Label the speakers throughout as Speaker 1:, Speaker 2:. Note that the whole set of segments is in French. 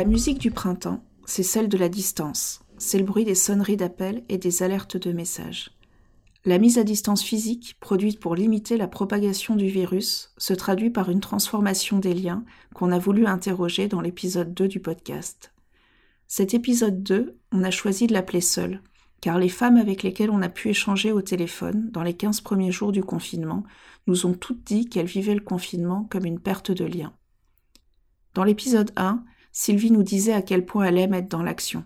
Speaker 1: La musique du printemps, c'est celle de la distance, c'est le bruit des sonneries d'appel et des alertes de messages. La mise à distance physique, produite pour limiter la propagation du virus, se traduit par une transformation des liens qu'on a voulu interroger dans l'épisode 2 du podcast. Cet épisode 2, on a choisi de l'appeler seul, car les femmes avec lesquelles on a pu échanger au téléphone dans les 15 premiers jours du confinement nous ont toutes dit qu'elles vivaient le confinement comme une perte de lien. Dans l'épisode 1, Sylvie nous disait à quel point elle aime être dans l'action.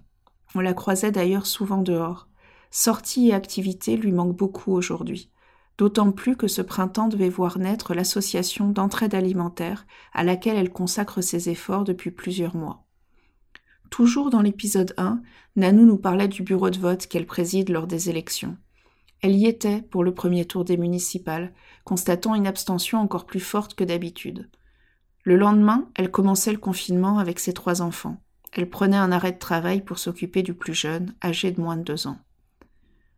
Speaker 1: On la croisait d'ailleurs souvent dehors. Sortie et activité lui manquent beaucoup aujourd'hui. D'autant plus que ce printemps devait voir naître l'association d'entraide alimentaire à laquelle elle consacre ses efforts depuis plusieurs mois. Toujours dans l'épisode 1, Nanou nous parlait du bureau de vote qu'elle préside lors des élections. Elle y était pour le premier tour des municipales, constatant une abstention encore plus forte que d'habitude. Le lendemain, elle commençait le confinement avec ses trois enfants. Elle prenait un arrêt de travail pour s'occuper du plus jeune, âgé de moins de deux ans.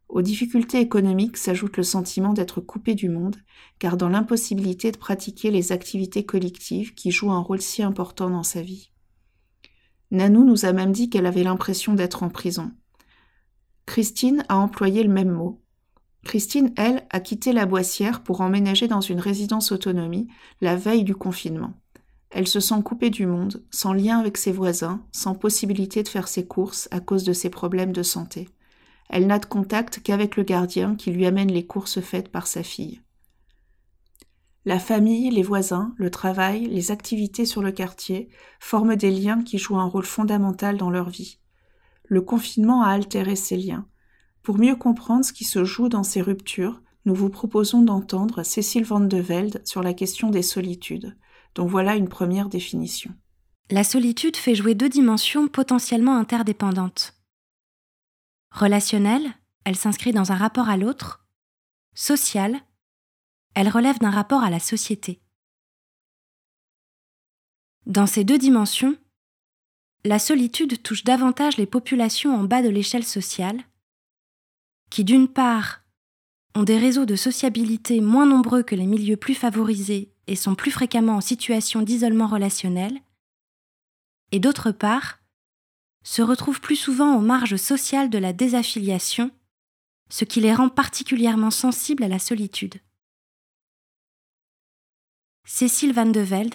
Speaker 1: Aux difficultés économiques s'ajoute le sentiment d'être coupé du monde, car dans l'impossibilité de pratiquer les activités collectives qui jouent un rôle si important dans sa vie. Nanou nous a même dit qu'elle avait l'impression d'être en prison. Christine a employé le même mot. Christine, elle, a quitté la Boissière pour emménager dans une résidence autonomie la veille du confinement. Elle se sent coupée du monde, sans lien avec ses voisins, sans possibilité de faire ses courses à cause de ses problèmes de santé. Elle n'a de contact qu'avec le gardien qui lui amène les courses faites par sa fille. La famille, les voisins, le travail, les activités sur le quartier forment des liens qui jouent un rôle fondamental dans leur vie. Le confinement a altéré ces liens. Pour mieux comprendre ce qui se joue dans ces ruptures, nous vous proposons d'entendre Cécile Van de Velde sur la question des solitudes, dont voilà une première définition.
Speaker 2: La solitude fait jouer deux dimensions potentiellement interdépendantes. Relationnelle, elle s'inscrit dans un rapport à l'autre. Sociale, elle relève d'un rapport à la société. Dans ces deux dimensions, la solitude touche davantage les populations en bas de l'échelle sociale, qui d'une part ont des réseaux de sociabilité moins nombreux que les milieux plus favorisés et sont plus fréquemment en situation d'isolement relationnel, et d'autre part se retrouvent plus souvent aux marges sociales de la désaffiliation, ce qui les rend particulièrement sensibles à la solitude. Cécile Van de Velde,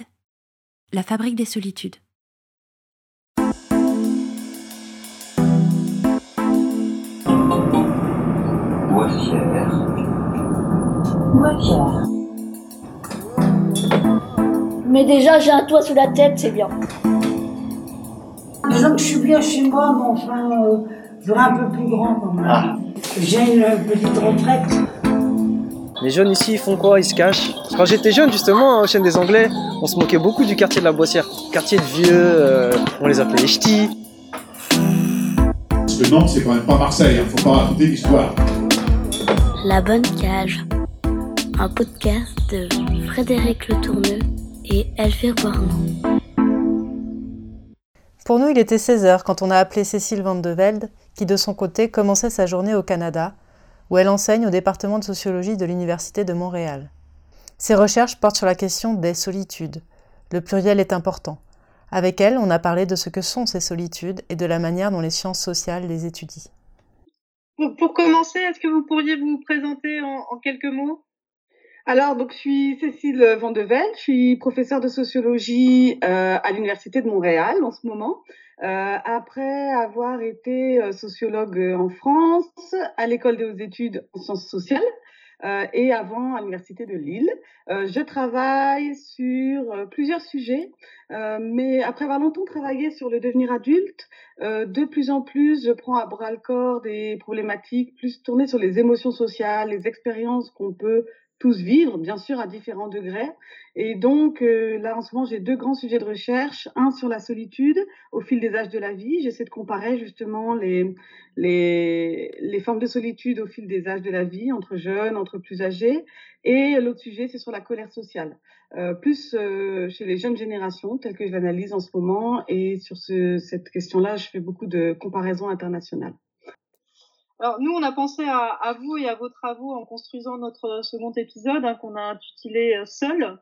Speaker 2: La fabrique des solitudes.
Speaker 3: Mais déjà, j'ai un toit sous la tête, c'est bien.
Speaker 4: Disons que je suis bien chez moi, mais enfin, euh, je un peu plus grand quand même. Ah. J'ai une petite retraite.
Speaker 5: Les jeunes ici, ils font quoi? Ils se cachent? Quand j'étais jeune, justement, au chaîne des Anglais, on se moquait beaucoup du quartier de la Boissière. Quartier de vieux, euh, on les appelait les ch'tis.
Speaker 6: Parce que Nantes, c'est quand même pas Marseille, hein. faut pas raconter l'histoire.
Speaker 7: La Bonne Cage, un podcast de Frédéric Le Tourneux et Elvire.
Speaker 8: Pour nous, il était 16 heures quand on a appelé Cécile Van de Velde, qui de son côté commençait sa journée au Canada, où elle enseigne au département de sociologie de l'Université de Montréal. Ses recherches portent sur la question des solitudes. Le pluriel est important. Avec elle, on a parlé de ce que sont ces solitudes et de la manière dont les sciences sociales les étudient.
Speaker 9: Pour, commencer, est-ce que vous pourriez vous présenter en quelques mots?
Speaker 10: Alors, donc, je suis Cécile Vandevel, je suis professeure de sociologie euh, à l'Université de Montréal en ce moment. Euh, après avoir été euh, sociologue en France, à l'école des hautes études en sciences sociales euh, et avant à l'Université de Lille, euh, je travaille sur plusieurs sujets, mais après avoir longtemps travaillé sur le devenir adulte, de plus en plus, je prends à bras le corps des problématiques plus tournées sur les émotions sociales, les expériences qu'on peut tous vivre, bien sûr, à différents degrés. Et donc, euh, là, en ce moment, j'ai deux grands sujets de recherche. Un sur la solitude au fil des âges de la vie. J'essaie de comparer justement les, les, les formes de solitude au fil des âges de la vie, entre jeunes, entre plus âgés. Et l'autre sujet, c'est sur la colère sociale. Euh, plus euh, chez les jeunes générations, telles que je l'analyse en ce moment. Et sur ce, cette question-là, je fais beaucoup de comparaisons internationales.
Speaker 9: Alors nous, on a pensé à, vous et à vos travaux en construisant notre second épisode hein, qu'on a intitulé euh, Seul.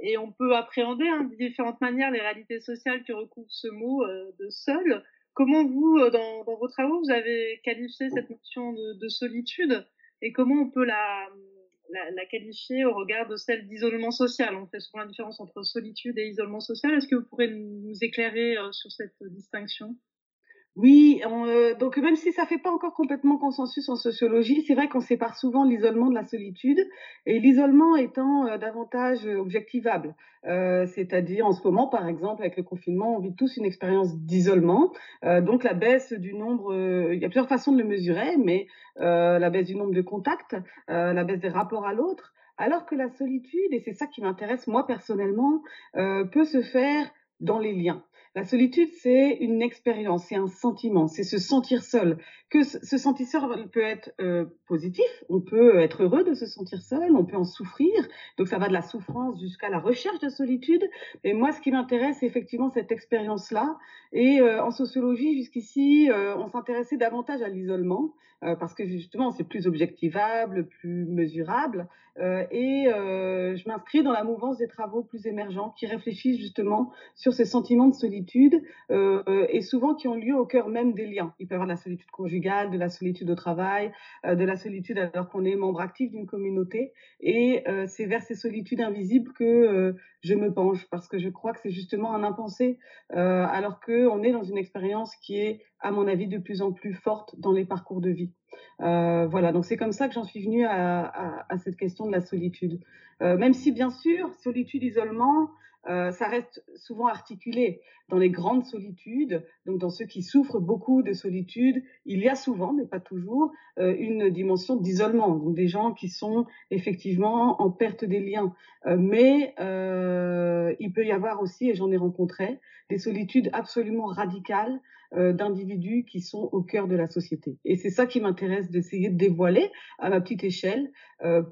Speaker 9: et on peut appréhender hein, de différentes manières les réalités sociales que recouvre ce mot de seul. Comment vous, dans, dans, vos travaux, vous avez qualifié cette notion de, de solitude et comment on peut la, la, la, qualifier au regard de celle d'isolement social? On fait souvent la différence entre solitude et isolement social. Est-ce que vous pourrez nous éclairer euh, sur cette distinction?
Speaker 10: Oui, euh, donc même si ça fait pas encore complètement consensus en sociologie, c'est vrai qu'on sépare souvent l'isolement de la solitude, et l'isolement étant euh, davantage objectivable. Euh, c'est-à-dire en ce moment, par exemple, avec le confinement, on vit tous une expérience d'isolement. Euh, donc la baisse du nombre, euh, il y a plusieurs façons de le mesurer, mais la baisse du nombre de contacts, la baisse des rapports à l'autre, alors que la solitude, et c'est ça qui m'intéresse moi personnellement, peut se faire dans les liens. La solitude, c'est une expérience, c'est un sentiment, c'est se sentir seul. Que se sentir seul peut être euh, positif, on peut être heureux de se sentir seul, on peut en souffrir. Donc ça va de la souffrance jusqu'à la recherche de solitude. Et moi, ce qui m'intéresse, c'est effectivement cette expérience-là. Et euh, en sociologie, jusqu'ici, euh, on s'intéressait davantage à l'isolement parce que justement, c'est plus objectivable, plus mesurable. et je m'inscris dans la mouvance des travaux plus émergents qui réfléchissent justement sur ces sentiments de solitude euh, et souvent qui ont lieu au cœur même des liens. Il peut y avoir de la solitude conjugale, de la solitude au travail, euh, de la solitude alors qu'on est membre actif d'une communauté. Et euh, c'est vers ces solitudes invisibles que je me penche parce que je crois que c'est justement un impensé alors qu'on est dans une expérience qui est, à mon avis, de plus en plus forte dans les parcours de vie. voilà, donc c'est comme ça que j'en suis venue à, à, cette question de la solitude. même si, bien sûr, solitude, isolement, euh, ça reste souvent articulé dans les grandes solitudes, donc dans ceux qui souffrent beaucoup de solitude, il y a souvent, mais pas toujours, euh, une dimension d'isolement, donc des gens qui sont effectivement en perte des liens. Euh, mais il peut y avoir aussi, et j'en ai rencontré, des solitudes absolument radicales d'individus qui sont au cœur de la société. Et c'est ça qui m'intéresse d'essayer de dévoiler à ma petite échelle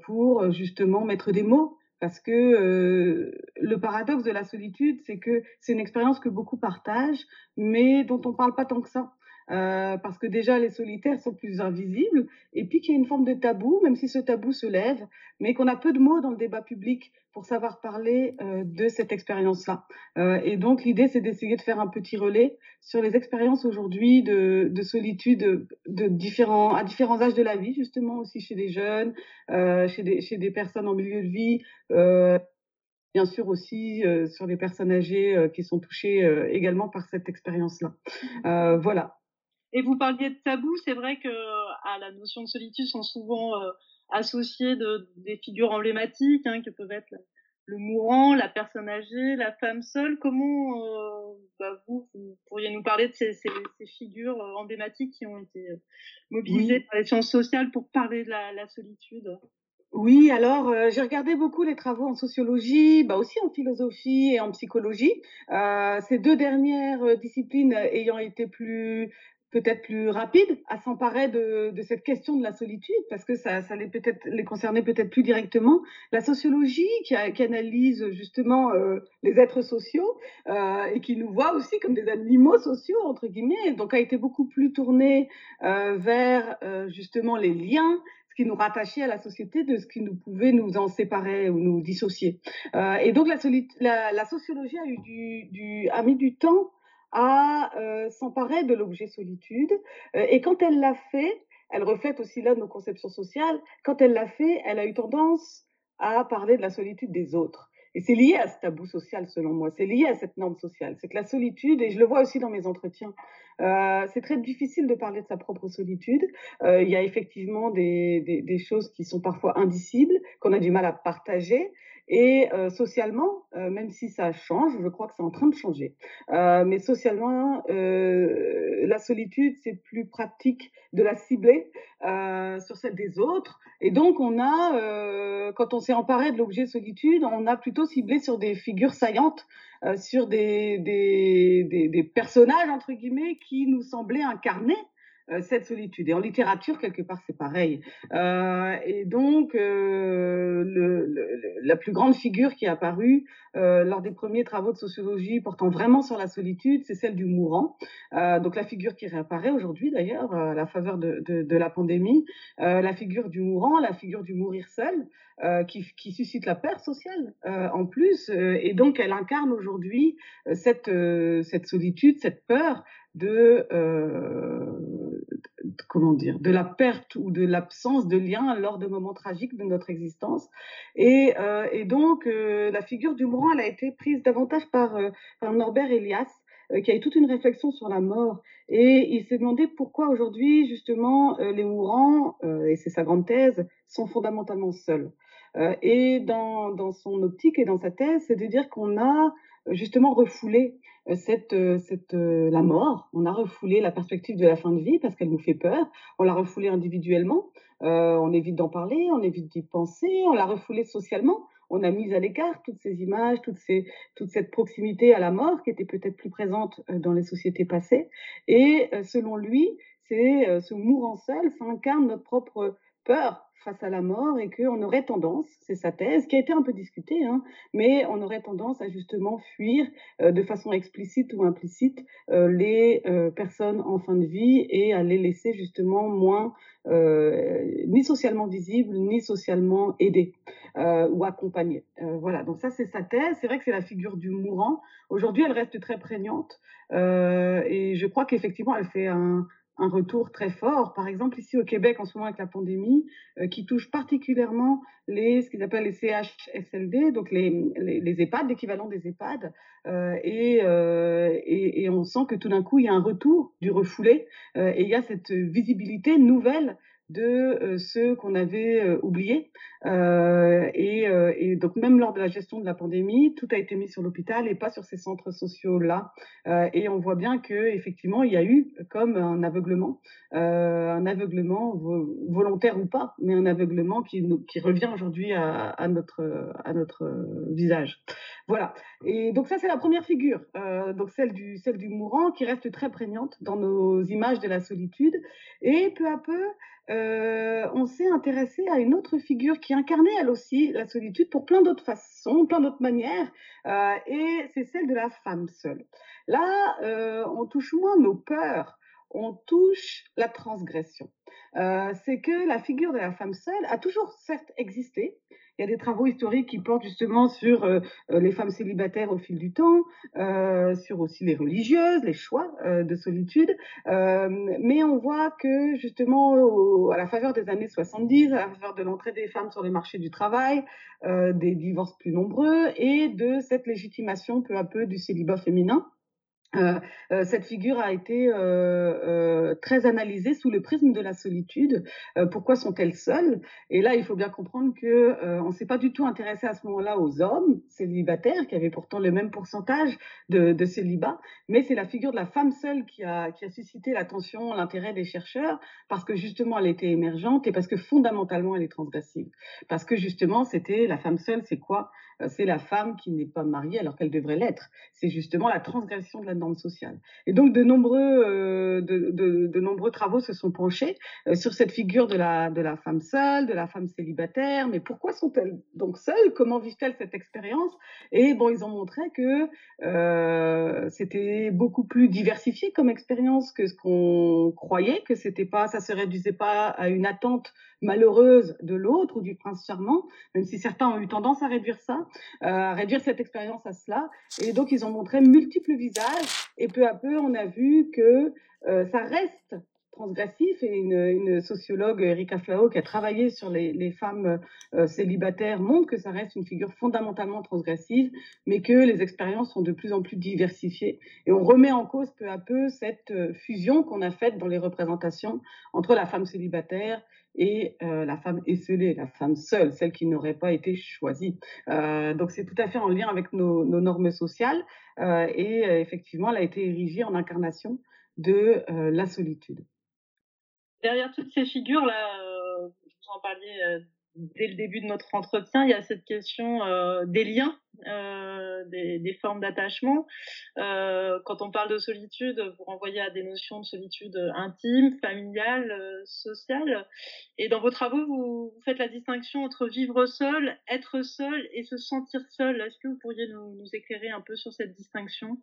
Speaker 10: pour justement mettre des mots parce que euh, le paradoxe de la solitude, c'est que c'est une expérience que beaucoup partagent, mais dont on ne parle pas tant que ça. Euh, parce que déjà les solitaires sont plus invisibles, et puis qu'il y a une forme de tabou, même si ce tabou se lève, mais qu'on a peu de mots dans le débat public pour savoir parler euh, de cette expérience-là. Euh, et donc l'idée, c'est d'essayer de faire un petit relais sur les expériences aujourd'hui de, de, solitude de différents, à différents âges de la vie, justement aussi chez des jeunes, chez, des, personnes en milieu de vie. Bien sûr aussi sur les personnes âgées qui sont touchées également par cette expérience-là. Voilà.
Speaker 9: Et vous parliez de tabou, c'est vrai que à la notion de solitude sont souvent euh, associées de, des figures emblématiques hein, que peuvent être le mourant, la personne âgée, la femme seule. Comment euh, bah, vous, vous, pourriez nous parler de ces, ces, ces figures euh, emblématiques qui ont été euh, mobilisées oui. par les sciences sociales pour parler de la, la solitude?
Speaker 10: Oui, alors euh, j'ai regardé beaucoup les travaux en sociologie, bah aussi en philosophie et en psychologie. Euh, ces deux dernières disciplines ayant été plus peut-être plus rapide à s'emparer de, cette question de la solitude parce que ça, les peut-être les concernait peut-être plus directement. La sociologie qui, analyse justement euh, les êtres sociaux euh, et qui nous voit aussi comme des animaux sociaux entre guillemets, donc a été beaucoup plus tournée euh, vers justement les liens, ce qui nous rattachait à la société de ce qui nous pouvait nous en séparer ou nous dissocier. Et donc la, sociologie a eu du a mis du temps à euh, s'emparer de l'objet solitude. Euh, et quand elle l'a fait, elle reflète aussi là nos conceptions sociales, quand elle l'a fait, elle a eu tendance à parler de la solitude des autres. Et c'est lié à ce tabou social, selon moi. C'est lié à cette norme sociale. C'est que la solitude, et je le vois aussi dans mes entretiens, euh, c'est très difficile de parler de sa propre solitude. Il y a effectivement des, choses qui sont parfois indicibles, qu'on a du mal à partager. Et euh, socialement, euh, même si ça change, je crois que c'est en train de changer. Euh, mais socialement, euh, la solitude, c'est plus pratique de la cibler euh, sur celle des autres. Et donc, on a, quand on s'est emparé de l'objet solitude, on a plutôt ciblé sur des figures saillantes, sur des, des, des, des, personnages, entre guillemets, qui nous semblaient incarner euh, cette solitude. Et en littérature, quelque part, c'est pareil. Euh, et donc, euh, le, le, la plus grande figure qui est apparue euh, lors des premiers travaux de sociologie portant vraiment sur la solitude, c'est celle du mourant. Euh, donc, la figure qui réapparaît aujourd'hui, d'ailleurs, à la faveur de, de, de la pandémie, la figure du mourant, la figure du mourir seul, qui, qui, suscite la peur sociale en plus. et donc, elle incarne aujourd'hui cette, cette solitude, cette peur de, euh, comment dire, de la perte ou de l'absence de lien lors de moments tragiques de notre existence. Et, euh, et donc, euh, la figure du mourant, elle a été prise davantage par, euh, par Norbert Elias, qui a eu toute une réflexion sur la mort. Et il s'est demandé pourquoi aujourd'hui, justement, les mourants, et c'est sa grande thèse, sont fondamentalement seuls. et dans, dans son optique et dans sa thèse, c'est de dire qu'on a justement refoulé cette, cette, la mort, on a refoulé la perspective de la fin de vie parce qu'elle nous fait peur, on l'a refoulé individuellement, euh, on évite d'en parler, on évite d'y penser, on l'a refoulé socialement, on a mis à l'écart toutes ces images, toutes ces, toute cette proximité à la mort qui était peut-être plus présente dans les sociétés passées. Et selon lui, c'est ce mourant seul, ça incarne notre propre peur face à la mort et qu'on aurait tendance, c'est sa thèse, qui a été un peu discutée, hein, mais on aurait tendance à justement fuir euh, de façon explicite ou implicite euh, les euh, personnes en fin de vie et à les laisser justement moins ni socialement visibles, ni socialement aidées ou accompagnées. voilà, donc ça c'est sa thèse. C'est vrai que c'est la figure du mourant. Aujourd'hui, elle reste très prégnante et je crois qu'effectivement, elle fait un, un retour très fort. Par exemple, ici au Québec, en ce moment avec la pandémie, euh, qui touche particulièrement les, ce qu'ils appellent les CHSLD, donc les, les, EHPAD, l'équivalent des EHPAD. Euh, et, euh, et, et, on sent que tout d'un coup, il y a un retour du refoulé et il y a cette visibilité nouvelle de ceux qu'on avait oubliés. Et, et, donc même lors de la gestion de la pandémie, tout a été mis sur l'hôpital et pas sur ces centres sociaux là. et on voit bien que effectivement il y a eu comme un aveuglement, un aveuglement volontaire ou pas, mais un aveuglement qui, qui revient aujourd'hui à, à, notre à notre visage. Voilà. Et donc ça c'est la première figure, donc celle du mourant qui reste très prégnante dans nos images de la solitude. Et peu à peu euh, on s'est intéressé à une autre figure qui incarnait elle aussi la solitude pour plein d'autres façons, plein d'autres manières, euh, et c'est celle de la femme seule. Là, euh, on touche moins nos peurs, on touche la transgression. Euh, c'est que la figure de la femme seule a toujours certes existé, il y a des travaux historiques qui portent justement sur euh, euh, les femmes célibataires au fil du temps, euh, sur aussi les religieuses, les choix euh, de solitude. Euh, mais on voit que justement, au, à la faveur des années 70, à la faveur de l'entrée des femmes sur le marché du travail, euh, des divorces plus nombreux et de cette légitimation peu à peu du célibat féminin, euh, euh, cette figure a été euh, très analysée sous le prisme de la solitude. Pourquoi sont-elles seules? Et là, il faut bien comprendre que on s'est pas du tout intéressé à ce moment-là aux hommes célibataires qui avaient pourtant le même pourcentage de, de mais c'est la figure de la femme seule qui a, qui a suscité l'attention, l'intérêt des chercheurs parce que justement elle était émergente et parce que fondamentalement elle est transgressive. Parce que justement c'était la femme seule, c'est quoi? C'est la femme qui n'est pas mariée alors qu'elle devrait l'être. C'est justement la transgression de la norme sociale. Et donc de nombreux, euh, de, de, nombreux travaux se sont penchés euh, sur cette figure de la, de la femme seule, de la femme célibataire. Mais pourquoi sont-elles donc seules? Comment vivent-elles cette expérience? Et bon, ils ont montré que euh, c'était beaucoup plus diversifié comme expérience que ce qu'on croyait, que c'était pas, ça se réduisait pas à une attente malheureuse de l'autre ou du prince charmant, même si certains ont eu tendance à réduire ça, euh, à réduire cette expérience à cela. Et donc ils ont montré multiples visages et peu à peu, on a vu que euh, ça reste transgressif et une, sociologue, Erika Flao, qui a travaillé sur les, femmes euh, célibataires, montre que ça reste une figure fondamentalement transgressive, mais que les expériences sont de plus en plus diversifiées. Et on remet en cause peu à peu cette euh, fusion qu'on a faite dans les représentations entre la femme célibataire et euh, la femme esselée, la femme seule, celle qui n'aurait pas été choisie. Donc c'est tout à fait en lien avec nos, normes sociales et effectivement, elle a été érigée en incarnation de la solitude.
Speaker 9: Derrière toutes ces figures-là, vous en parliez dès le début de notre entretien, il y a cette question euh, des liens, euh, des, formes d'attachement. Euh, quand on parle de solitude, vous renvoyez à des notions de solitude intime, familiale, euh, sociale. Et dans vos travaux, vous, faites la distinction entre vivre seul, être seul et se sentir seul. Est-ce que vous pourriez nous éclairer un peu sur cette distinction?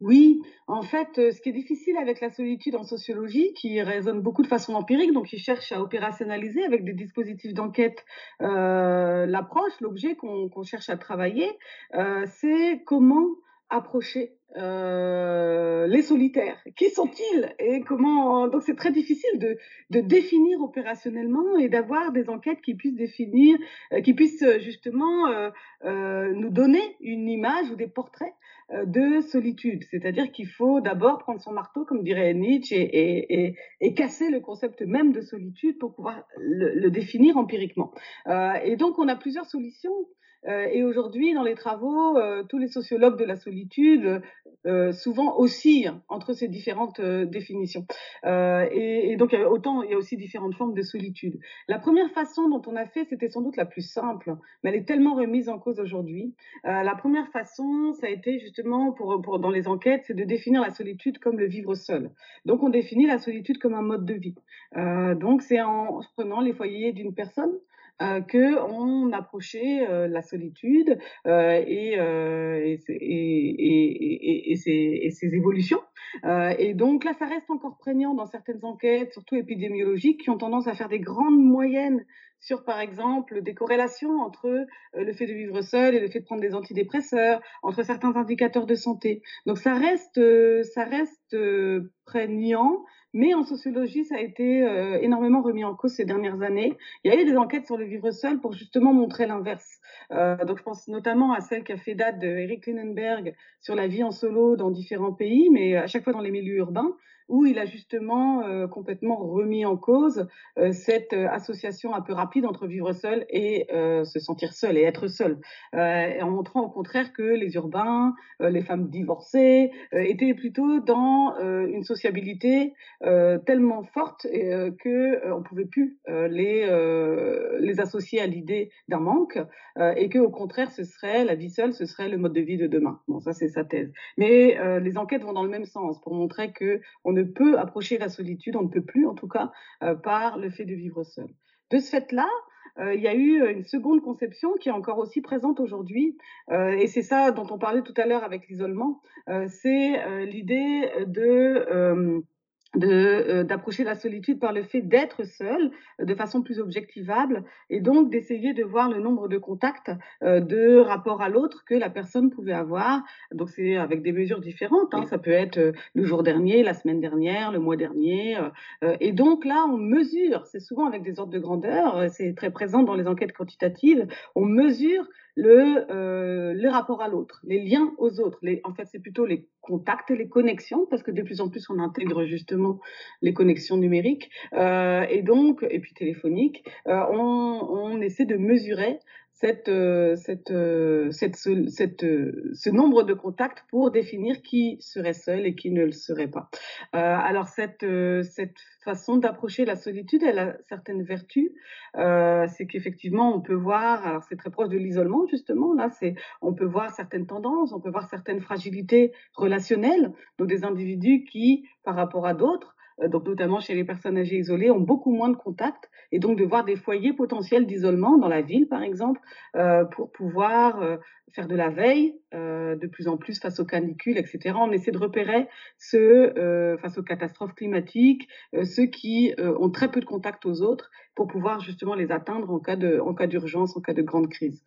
Speaker 10: Oui, en fait, euh, ce qui est difficile avec la solitude en sociologie, qui résonne beaucoup de façon empirique, donc qui cherche à opérationnaliser avec des dispositifs d'enquête euh, l'approche, l'objet qu'on qu cherche à travailler, euh, c'est comment approcher euh, les solitaires. Qui sont-ils et comment Donc c'est très difficile de, définir opérationnellement et d'avoir des enquêtes qui puissent définir, euh, qui puissent justement euh, euh nous donner une image ou des portraits de solitude. C'est-à-dire qu'il faut d'abord prendre son marteau, comme dirait Nietzsche, et, casser le concept même de solitude pour pouvoir le, le définir empiriquement. Et donc on a plusieurs solutions et aujourd'hui, dans les travaux, euh, tous les sociologues de la solitude euh, souvent oscillent entre ces différentes définitions. Et, donc, autant il y a aussi différentes formes de solitude. La première façon dont on a fait, c'était sans doute la plus simple, mais elle est tellement remise en cause aujourd'hui. la première façon, ça a été justement pour dans les enquêtes, c'est de définir la solitude comme le vivre seul. Donc, on définit la solitude comme un mode de vie. donc, c'est en prenant les foyers d'une personne euh, que on approchait euh, la solitude euh, et, euh, et, et, et, ses, et, ses, évolutions. Euh, et donc là, ça reste encore prégnant dans certaines enquêtes, surtout épidémiologiques, qui ont tendance à faire des grandes moyennes sur, par exemple, des corrélations entre euh, le fait de vivre seul et le fait de prendre des antidépresseurs, entre certains indicateurs de santé. Donc ça reste, ça reste prégnant, mais en sociologie, ça a été euh, énormément remis en cause ces dernières années. Il y a eu des enquêtes sur le vivre seul pour justement montrer l'inverse. Euh, donc je pense notamment à celle qui a fait date de Eric sur la vie en solo dans différents pays, mais à chaque fois dans les milieux urbains où il a justement euh, complètement remis en cause euh, cette euh, association un peu rapide entre vivre seul et se sentir seul et être seul, en montrant au contraire que les urbains, les femmes divorcées, étaient plutôt dans une sociabilité tellement forte que on pouvait plus les les associer à l'idée d'un manque et que au contraire ce serait la vie seule, ce serait le mode de vie de demain. Bon, ça c'est sa thèse. Mais les enquêtes vont dans le même sens pour montrer que on ne peut approcher la solitude, on ne peut plus en tout cas, euh, par le fait de vivre seul. De ce fait-là, euh, il y a eu une seconde conception qui est encore aussi présente aujourd'hui, euh, et c'est ça dont on parlait tout à l'heure avec l'isolement, c'est l'idée de euh, d'approcher la solitude par le fait d'être seul de façon plus objectivable et donc d'essayer de voir le nombre de contacts euh, de rapport à l'autre que la personne pouvait avoir. Donc c'est avec des mesures différentes. Hein. Ça peut être euh, le jour dernier, la semaine dernière, le mois dernier. Euh, et donc là, on mesure. C'est souvent avec des ordres de grandeur. C'est très présent dans les enquêtes quantitatives. On mesure le, euh, le rapport à l'autre, les liens aux autres. Les, en fait, c'est plutôt les contacts les connexions, parce que de plus en plus, on intègre justement les connexions numériques euh, et donc, et puis téléphoniques. Euh, on, on essaie de mesurer cette, euh, cette, euh, cette, ce, cette, euh, ce nombre de contacts pour définir qui serait seul et qui ne le serait pas. Alors cette, cette façon d'approcher la solitude, elle a certaines vertus. C'est qu'effectivement, on peut voir, alors c'est très proche de l'isolement justement, là, c'est, on peut voir certaines tendances, on peut voir certaines fragilités relationnelles, donc des individus qui, par rapport à d'autres, donc notamment chez les personnes âgées isolées, ont beaucoup moins de contacts et donc de voir des foyers potentiels d'isolement dans la ville, par exemple, euh, pour pouvoir euh, faire de la veille euh, de plus en plus face aux canicules, etc. On essaie de repérer ceux euh, face aux catastrophes climatiques, euh, ceux qui ont très peu de contact aux autres, pour pouvoir justement les atteindre en cas de en cas d'urgence, en cas de grande crise.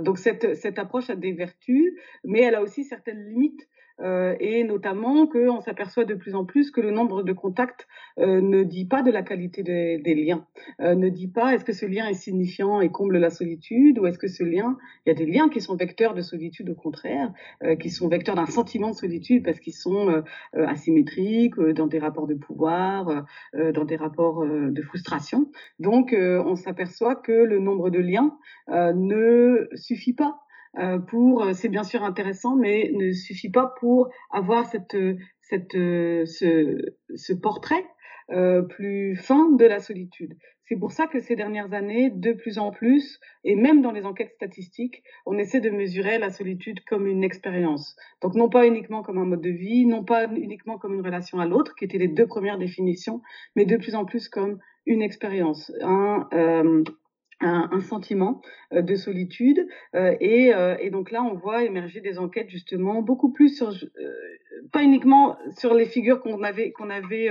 Speaker 10: donc cette cette approche a des vertus, mais elle a aussi certaines limites euh, et notamment qu'on s'aperçoit de plus en plus que le nombre de contacts euh, ne dit pas de la qualité de, des liens, euh, ne dit pas est-ce que ce lien est signifiant et comble la solitude ou est-ce que ce lien, il y a des liens qui sont vecteurs de solitude au contraire, qui sont vecteurs d'un sentiment de solitude parce qu'ils sont asymétriques, dans des rapports de pouvoir, dans des rapports de frustration. Donc on s'aperçoit que le nombre de liens ne suffit pas pour, euh, c'est bien sûr intéressant, mais ne suffit pas pour avoir cette, cette, ce, portrait plus fin de la solitude. C'est pour ça que ces dernières années, de plus en plus, et même dans les enquêtes statistiques, on essaie de mesurer la solitude comme une expérience. Donc non pas uniquement comme un mode de vie, non pas uniquement comme une relation à l'autre, qui étaient les deux premières définitions, mais de plus en plus comme une expérience, euh, un, sentiment euh, de solitude. Euh, et, euh, et, donc là, on voit émerger des enquêtes justement beaucoup plus sur, pas uniquement sur les figures qu'on avait qu'on avait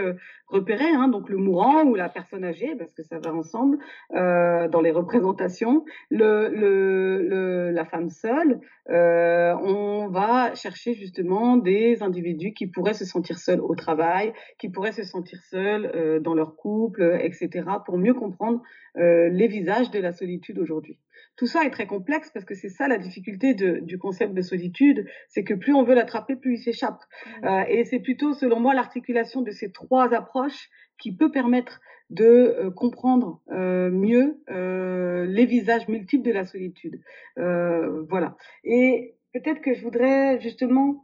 Speaker 10: repérées, hein, donc le mourant ou la personne âgée, parce que ça va ensemble dans les représentations, le, le, le la femme seule. on va chercher justement des individus qui pourraient se sentir seuls au travail, qui pourraient se sentir seuls dans leur couple, etc., pour mieux comprendre les visages de la solitude aujourd'hui. Tout ça est très complexe parce que c'est ça la difficulté de, du concept de solitude, c'est que plus on veut l'attraper, plus il s'échappe. Mmh. Euh, et c'est plutôt, selon moi, l'articulation de ces trois approches qui peut permettre de euh, comprendre euh, mieux euh, les visages multiples de la solitude. Euh, voilà. Et peut-être que je voudrais justement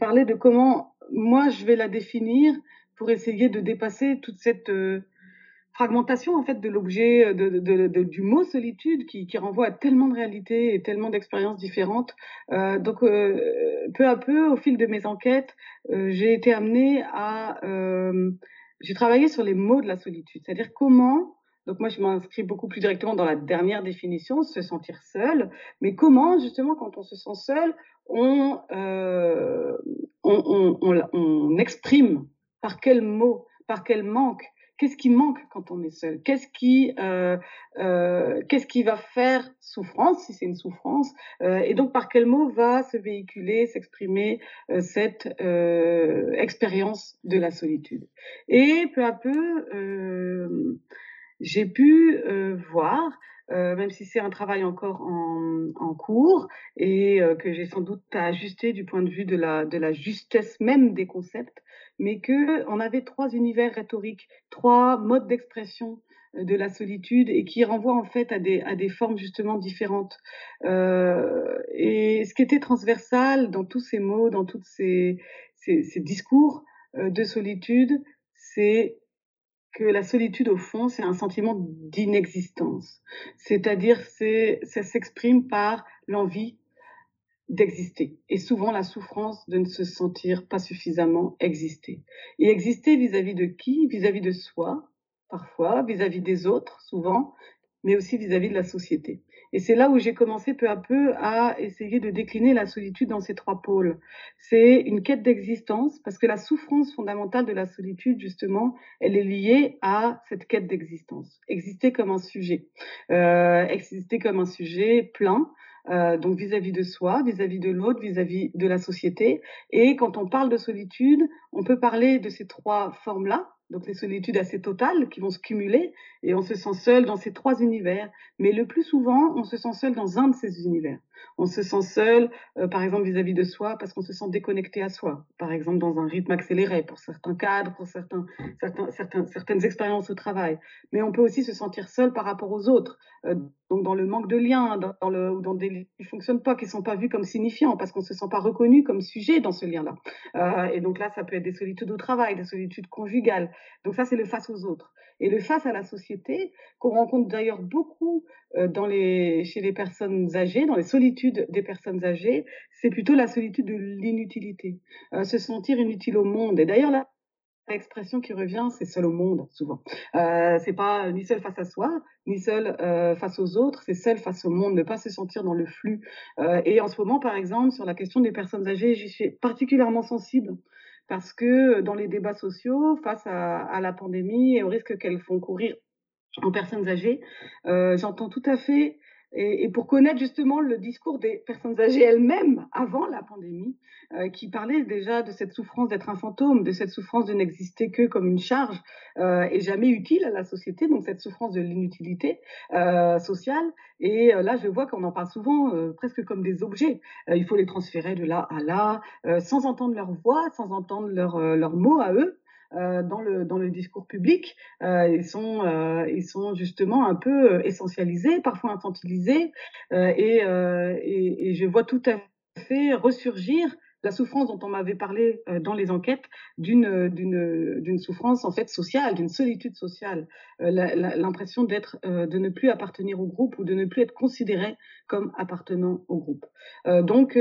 Speaker 10: parler de comment moi je vais la définir pour essayer de dépasser toute cette fragmentation en fait de l'objet euh, de, du mot solitude qui, qui, renvoie à tellement de réalités et tellement d'expériences différentes. Euh, donc euh, peu à peu, au fil de mes enquêtes, euh, j'ai été amenée à euh, j'ai travaillé sur les mots de la solitude, c'est-à-dire comment donc moi, je m'inscris beaucoup plus directement dans la dernière définition, se sentir seul. Mais comment, justement, quand on se sent seul, on, euh, on, on, on, on exprime par quel mot, par quel manque, Qu'est-ce qui manque quand on est seul? Qu'est-ce qui, euh, euh, qu'est-ce qui va faire souffrance, si c'est une souffrance? Euh, Et donc, par quel mot va se véhiculer, s'exprimer euh, cette euh, expérience de la solitude? Et peu à peu, euh, j'ai pu voir euh, même si c'est un travail encore en, en cours et euh, que j'ai sans doute à ajuster du point de vue de la, de la justesse même des concepts, mais que on avait trois univers rhétoriques, trois modes d'expression euh, de la solitude et qui renvoient en fait à des, à des formes justement différentes. Euh, et ce qui était transversal dans tous ces mots, dans tous ces, ces, ces discours euh, de solitude, c'est que la solitude, au fond, c'est un sentiment d'inexistence. C'est-à-dire, c'est, ça s'exprime par l'envie d'exister et souvent la souffrance de ne se sentir pas suffisamment exister. Et exister vis-à-vis de qui? Vis-à-vis de soi, parfois, vis-à-vis des autres, souvent, mais aussi vis-à-vis de la société. Et c'est là où j'ai commencé peu à peu à essayer de décliner la solitude dans ces trois pôles. C'est une quête d'existence, parce que la souffrance fondamentale de la solitude, justement, elle est liée à cette quête d'existence. Exister comme un sujet. Euh, exister comme un sujet plein, euh, donc vis-à-vis de soi, vis-à-vis de l'autre, vis-à-vis de la société. Et quand on parle de solitude, on peut parler de ces trois formes-là, donc les solitudes assez totales qui vont se cumuler et on se sent seul dans ces trois univers. Mais le plus souvent, on se sent seul dans un de ces univers. On se sent seul, euh, par exemple, vis-à-vis de soi, parce qu'on se sent déconnecté à soi. Par exemple, dans un rythme accéléré pour certains cadres, pour certains, certains, certaines expériences au travail. Mais on peut aussi se sentir seul par rapport aux autres, euh, donc dans le manque de liens, dans, le, ou dans des liens qui fonctionnent pas, qui sont pas vus comme signifiants, parce qu'on se sent pas reconnu comme sujet dans ce lien-là. Euh, et donc là, ça peut être des solitudes au travail, des solitudes conjugales. Donc ça, c'est le face aux autres. Et le face à la société, qu'on rencontre d'ailleurs beaucoup euh, chez les personnes âgées, dans les solitudes des personnes âgées, c'est plutôt la solitude de l'inutilité, euh, se sentir inutile au monde. Et d'ailleurs, là, l'expression qui revient, c'est seul au monde, souvent. Euh, c'est pas ni seul face à soi, ni seul euh, face aux autres, c'est seul face au monde, ne pas se sentir dans le flux. Et en ce moment, par exemple, sur la question des personnes âgées, j'y suis particulièrement sensible parce que dans les débats sociaux, face à, la pandémie et au risque qu'elles font courir en personnes âgées, euh, j'entends tout à fait et, et, pour connaître justement le discours des personnes âgées elles-mêmes avant la pandémie, euh, qui parlaient déjà de cette souffrance d'être un fantôme, de cette souffrance de n'exister que comme une charge euh, et jamais utile à la société, donc cette souffrance de l'inutilité euh, sociale. Et euh, là, je vois qu'on en parle souvent euh, presque comme des objets. Euh, il faut les transférer de là à là, sans entendre leur voix, sans entendre leurs leur mots à eux. Euh, dans, le, dans le discours public. Euh, ils, sont, euh, ils sont justement un peu essentialisés, parfois infantilisés, et, et, je vois tout à fait ressurgir la souffrance dont on m'avait parlé dans les enquêtes, d'une souffrance en fait sociale, d'une solitude sociale, l'impression d'être, de ne plus appartenir au groupe ou de ne plus être considéré comme appartenant au groupe. donc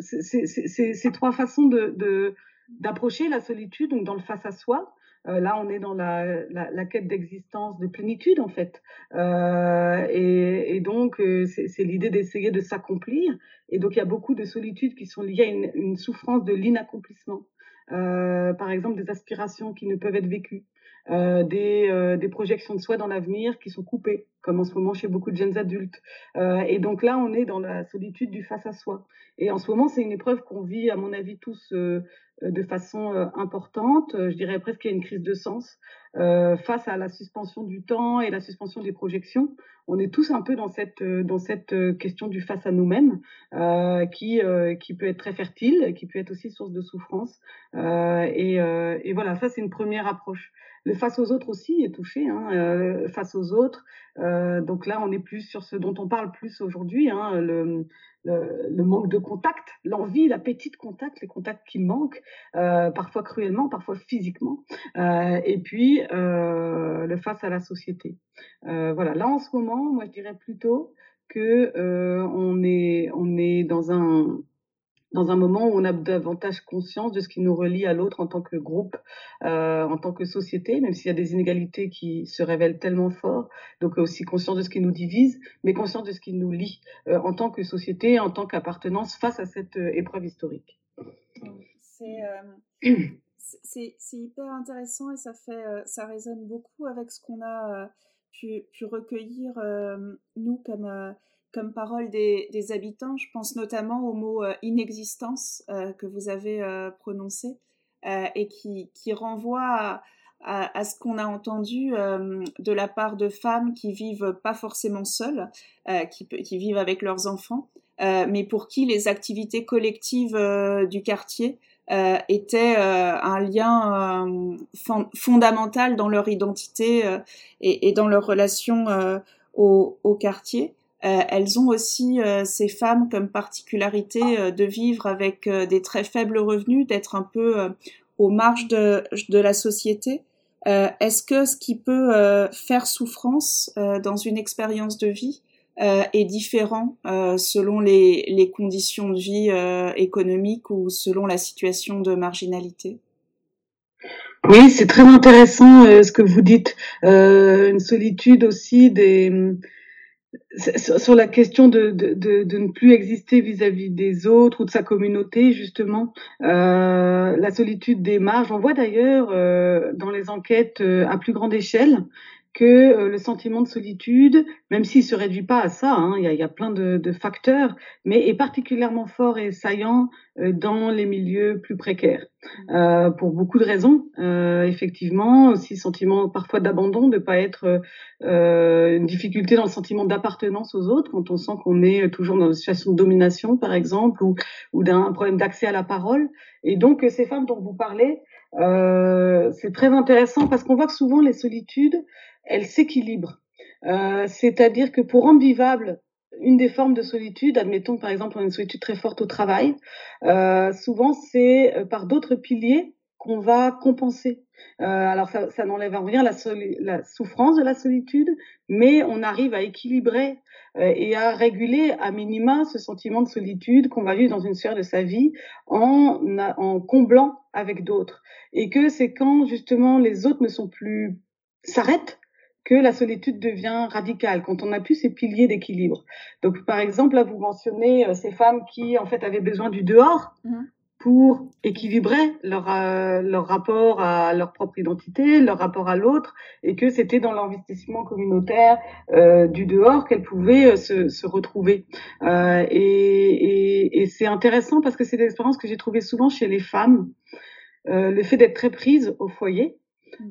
Speaker 10: c'est ces trois façons de d'approcher la solitude, donc dans le face à soi, euh, là, on est dans la, la, quête d'existence, de plénitude, en fait. Euh, et, et, donc, euh, c'est l'idée d'essayer de s'accomplir. Et donc, il y a beaucoup de solitudes qui sont liées à une, une souffrance de l'inaccomplissement. par exemple, des aspirations qui ne peuvent être vécues. Des, des, projections de soi dans l'avenir qui sont coupées, comme en ce moment chez beaucoup de jeunes adultes. Euh, et donc là, on est dans la solitude du face à soi. Et en ce moment, c'est une épreuve qu'on vit, à mon avis, tous de façon importante. Je dirais presque qu'il y a une crise de sens face à la suspension du temps et la suspension des projections. On est tous un peu dans cette, dans cette question du face à nous-mêmes qui, qui peut être très fertile, qui peut être aussi source de souffrance. Et, voilà, ça, c'est une première approche. Le face aux autres aussi est touché, hein, euh, face aux autres. Euh, donc là, on est plus sur ce dont on parle plus aujourd'hui, hein, le, manque de contact, l'envie, l'appétit de contact, les contacts qui manquent, euh, parfois cruellement, parfois physiquement. et puis, le face à la société. voilà, là en ce moment, moi je dirais plutôt que on, est, on est dans un dans un moment où on a davantage conscience de ce qui nous relie à l'autre en tant que groupe, euh, en tant que société, même s'il y a des inégalités qui se révèlent tellement fort. Donc aussi conscience de ce qui nous divise, mais conscience de ce qui nous lie euh, en tant que société, en tant qu'appartenance face à cette euh, épreuve historique.
Speaker 11: C'est hyper intéressant et ça fait, ça résonne beaucoup avec ce qu'on a pu, recueillir nous comme comme parole des, habitants. Je pense notamment au mot euh, inexistence euh, que vous avez euh, prononcé et qui, renvoie à, ce qu'on a entendu de la part de femmes qui vivent pas forcément seules, qui, vivent avec leurs enfants, mais pour qui les activités collectives du quartier étaient un lien fondamental dans leur identité et, dans leur relation au, quartier. Euh, elles ont aussi, euh, ces femmes, comme particularité euh, de vivre avec des très faibles revenus, d'être un peu aux marges de, de la société. Est-ce que ce qui peut faire souffrance dans une expérience de vie est différent selon les, les, conditions de vie économiques ou selon la situation de marginalité?
Speaker 10: Oui, c'est très intéressant ce que vous dites. une solitude aussi des sur la question de, ne plus exister vis-à-vis des autres ou de sa communauté, justement, euh, la solitude des marges. On voit d'ailleurs euh, dans les enquêtes euh, à plus grande échelle que le sentiment de solitude, même s'il se réduit pas à ça, hein, il, y a, plein de, facteurs, mais est particulièrement fort et saillant dans les milieux plus précaires. Euh, pour beaucoup de raisons. Euh, effectivement, aussi sentiment parfois d'abandon, de pas être euh, une difficulté dans le sentiment d'appartenance aux autres, quand on sent qu'on est toujours dans une situation de domination, par exemple, ou, d'un problème d'accès à la parole. Et donc, ces femmes dont vous parlez, c'est très intéressant parce qu'on voit que souvent les solitudes, elles s'équilibrent. C'est-à-dire que pour rendre vivable une des formes de solitude, admettons par exemple on a une solitude très forte au travail, euh, souvent c'est euh, par d'autres piliers qu'on va compenser. Euh, alors ça, ça n'enlève en rien la, la, souffrance de la solitude, mais on arrive à équilibrer euh, et à réguler à minima ce sentiment de solitude qu'on va vivre dans une sphère de sa vie en, en comblant avec d'autres. Et que c'est quand justement les autres ne sont plus s'arrêtent que la solitude devient radicale, quand on n'a plus ces piliers d'équilibre. Donc, par exemple, là, vous mentionnez euh, ces femmes qui, en fait, avaient besoin du dehors mmh. pour équilibrer leur, euh, leur rapport à leur propre identité, leur rapport à l'autre, et que c'était dans l'investissement communautaire euh, du dehors qu'elles pouvaient se, se, retrouver. Et, et, et c'est intéressant parce que c'est des expériences que j'ai trouvées souvent chez les femmes. le fait d'être très prise au foyer,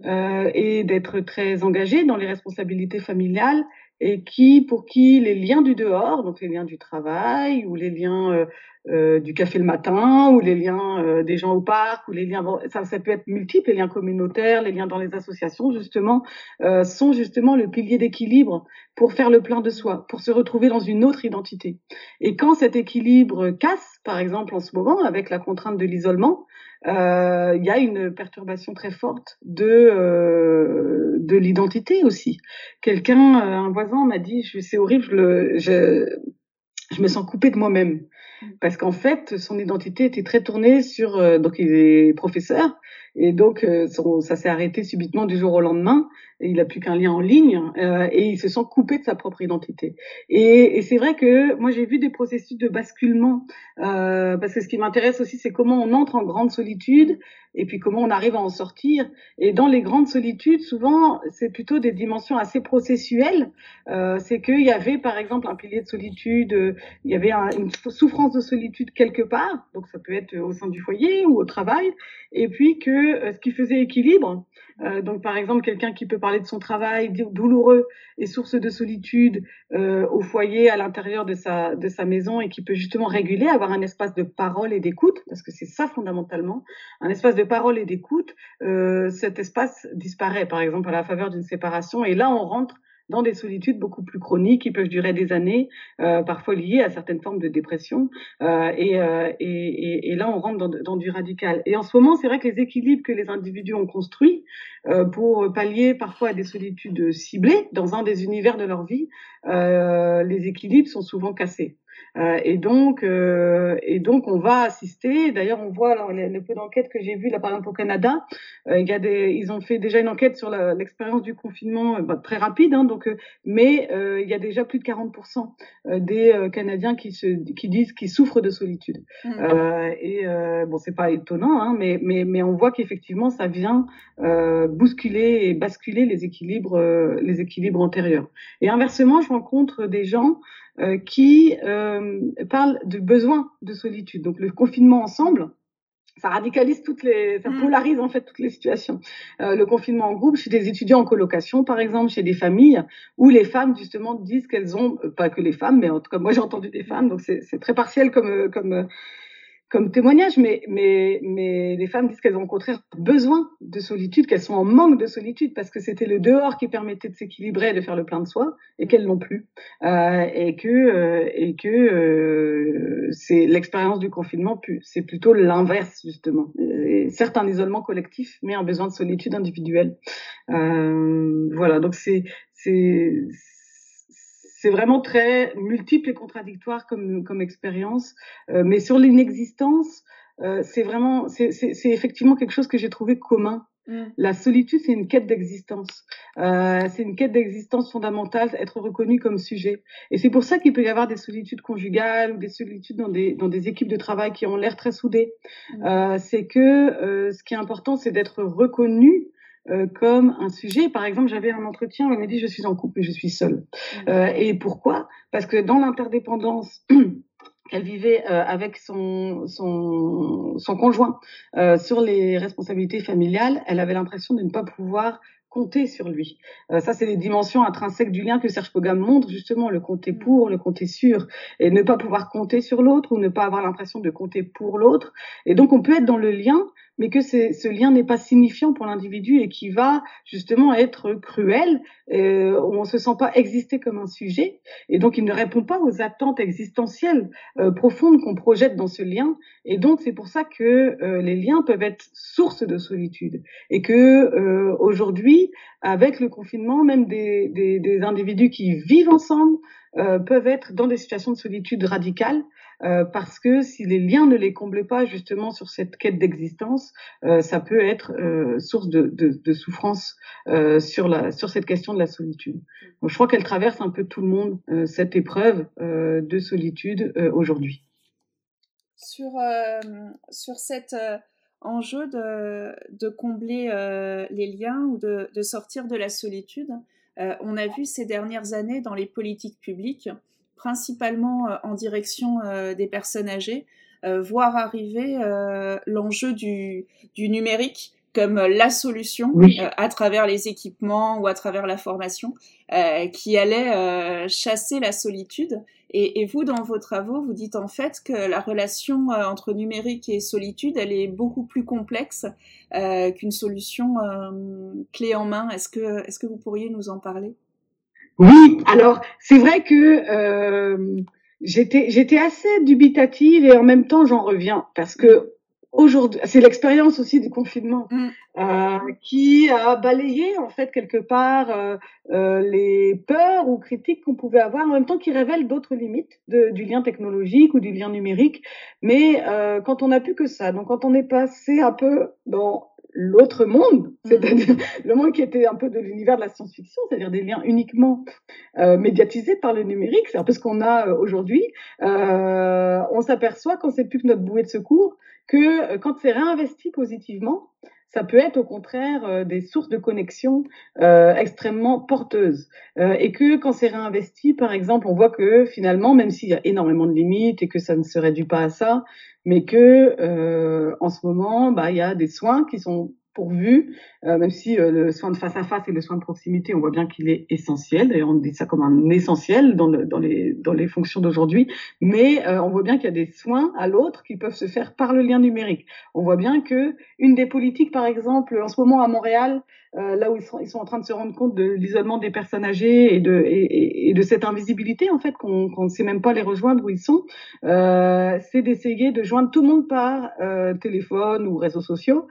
Speaker 10: euh, et d'être très engagé dans les responsabilités familiales et qui, pour qui les liens du dehors, donc les liens du travail ou les liens euh, euh, du café le matin, ou les liens des gens au parc, ou les liens, ça, ça peut être multiple, les liens communautaires, les liens dans les associations, justement, sont justement le pilier d'équilibre pour faire le plein de soi, pour se retrouver dans une autre identité. Et quand cet équilibre casse, par exemple en ce moment, avec la contrainte de l'isolement, euh, il y a une perturbation très forte de euh, de l'identité aussi. Quelqu'un, euh, un voisin m'a dit, c'est horrible, je, je, je me sens coupée de moi-même parce qu'en fait, son identité était très tournée sur. donc, il est professeur et donc son, ça s'est arrêté subitement du jour au lendemain il n'a plus qu'un lien en ligne euh, et il se sent coupé de sa propre identité. Et, c'est vrai que moi j'ai vu des processus de basculement euh, parce que ce qui m'intéresse aussi c'est comment on entre en grande solitude et puis comment on arrive à en sortir. Et dans les grandes solitudes, souvent c'est plutôt des dimensions assez processuelles. Euh, c'est qu'il y avait par exemple un pilier de solitude, euh, il y avait un, une souffrance de solitude quelque part, donc ça peut être au sein du foyer ou au travail, et puis que euh, ce qui faisait équilibre, euh, donc, par exemple, quelqu'un qui peut parler de son travail douloureux et source de solitude euh, au foyer, à l'intérieur de sa, de sa maison, et qui peut justement réguler, avoir un espace de parole et d'écoute, parce que c'est ça fondamentalement, un espace de parole et d'écoute, cet espace disparaît, par exemple, à la faveur d'une séparation, et là, on rentre dans des solitudes beaucoup plus chroniques qui peuvent durer des années, euh, parfois liées à certaines formes de dépression. Euh, et, euh, là, on rentre dans, dans, du radical. Et en ce moment, c'est vrai que les équilibres que les individus ont construits euh, pour pallier parfois à des solitudes ciblées dans un des univers de leur vie, les équilibres sont souvent cassés. Euh, et donc, euh, et donc, on va assister. D'ailleurs, on voit alors, les, les peu d'enquêtes que j'ai vues là, par exemple au Canada. Euh, il y a des, ils ont fait déjà une enquête sur l'expérience du confinement, bah, très rapide. Hein, donc, mais il y a déjà plus de 40% des Canadiens qui se, qui disent qu'ils souffrent de solitude. Mmh. et bon, c'est pas étonnant, hein, mais, mais, mais on voit qu'effectivement, ça vient bousculer et basculer les équilibres, les équilibres antérieurs. Et inversement, je rencontre des gens euh, qui euh, parle du besoin de solitude. Donc le confinement ensemble, ça radicalise toutes les, ça mm. polarise en fait toutes les situations. Euh, le confinement en groupe, chez des étudiants en colocation par exemple, chez des familles où les femmes justement disent qu'elles ont, pas que les femmes, mais en tout cas moi j'ai entendu des femmes, donc c'est très partiel comme comme comme témoignage, mais, mais, mais les femmes disent qu'elles ont au contraire besoin de solitude, qu'elles sont en manque de solitude parce que c'était le dehors qui permettait de s'équilibrer de faire le plein de soi et qu'elles n'ont plus. Euh, et que, euh, et que euh, c'est l'expérience du confinement, c'est plutôt l'inverse justement. Et certes un isolement collectif, mais un besoin de solitude individuelle. Euh, voilà, donc c'est c'est vraiment très multiple et contradictoire comme, comme expérience. Euh, mais sur l'inexistence, euh, c'est vraiment, c'est effectivement quelque chose que j'ai trouvé commun. Mm. La solitude, c'est une quête d'existence. Euh, c'est une quête d'existence fondamentale, être reconnu comme sujet. Et c'est pour ça qu'il peut y avoir des solitudes conjugales ou des solitudes dans des, dans des équipes de travail qui ont l'air très soudées. Mm. C'est que ce qui est important, c'est d'être reconnu euh, comme un sujet. Par exemple, j'avais un entretien où elle m'a dit je suis en couple, mais je suis seule. Mmh. Euh, et pourquoi? Parce que dans l'interdépendance qu'elle vivait euh, avec son, son, son conjoint sur les responsabilités familiales, elle avait l'impression de ne pas pouvoir compter sur lui. Euh, ça, c'est les dimensions intrinsèques du lien que Serge Pogam montre, justement, le compter mmh. pour, le compter sur, et ne pas pouvoir compter sur l'autre ou ne pas avoir l'impression de compter pour l'autre. Et donc, on peut être dans le lien mais que ce lien n'est pas signifiant pour l'individu et qui va justement être cruel, euh, on se sent pas exister comme un sujet, et donc il ne répond pas aux attentes existentielles euh, profondes qu'on projette dans ce lien, et donc c'est pour ça que euh, les liens peuvent être source de solitude, et que euh, aujourd'hui, avec le confinement, même des, des, des individus qui vivent ensemble euh, peuvent être dans des situations de solitude radicale euh, parce que si les liens ne les comblent pas justement sur cette quête d'existence, euh, ça peut être euh, source de, souffrance sur, la, sur cette question de la solitude. Donc, je crois qu'elle traverse un peu tout le monde, cette épreuve de solitude aujourd'hui.
Speaker 11: Sur, sur cet enjeu de, de combler les liens ou de, sortir de la solitude, on a vu ces dernières années dans les politiques publiques principalement euh, en direction euh, des personnes âgées, euh, voir arriver l'enjeu du, du, numérique comme la solution à travers les équipements ou à travers la formation qui allait chasser la solitude. Et, et, vous, dans vos travaux, vous dites en fait que la relation entre numérique et solitude, elle est beaucoup plus complexe qu'une solution clé en main. Est-ce que, est-ce que vous pourriez nous en parler?
Speaker 10: Oui, alors c'est vrai que j'étais j'étais assez dubitative et en même temps j'en reviens parce que aujourd'hui, c'est l'expérience aussi du confinement mmh. euh, qui a balayé en fait quelque part euh, euh, les peurs ou critiques qu'on pouvait avoir, en même temps qui révèle d'autres limites de, du lien technologique ou du lien numérique. Mais euh, quand on n'a plus que ça, donc quand on est passé un peu dans l'autre monde, mmh. c'est-à-dire le monde qui était un peu de l'univers de la science-fiction, c'est-à-dire des liens uniquement euh, médiatisés par le numérique, c'est un peu ce qu'on a euh, aujourd'hui. Euh, on s'aperçoit quand c'est plus que notre bouée de secours que quand c'est réinvesti positivement, ça peut être au contraire euh, des sources de connexion euh, extrêmement porteuses. Euh, et que quand c'est réinvesti, par exemple, on voit que finalement, même s'il y a énormément de limites et que ça ne se réduit pas à ça, mais que euh, en ce moment, bah, il y a des soins qui sont pourvu, euh, même si euh, le soin de face à face et le soin de proximité, on voit bien qu'il est essentiel. D'ailleurs, on dit ça comme un essentiel dans, le, dans, les, dans les fonctions d'aujourd'hui. Mais euh, on voit bien qu'il y a des soins à l'autre qui peuvent se faire par le lien numérique. On voit bien que une des politiques, par exemple, en ce moment à Montréal, là où ils sont, ils sont en train de se rendre compte de l'isolement des personnes âgées et de, et, de cette invisibilité, en fait, qu'on ne sait même pas les rejoindre où ils sont, c'est d'essayer de joindre tout le monde par téléphone ou réseaux sociaux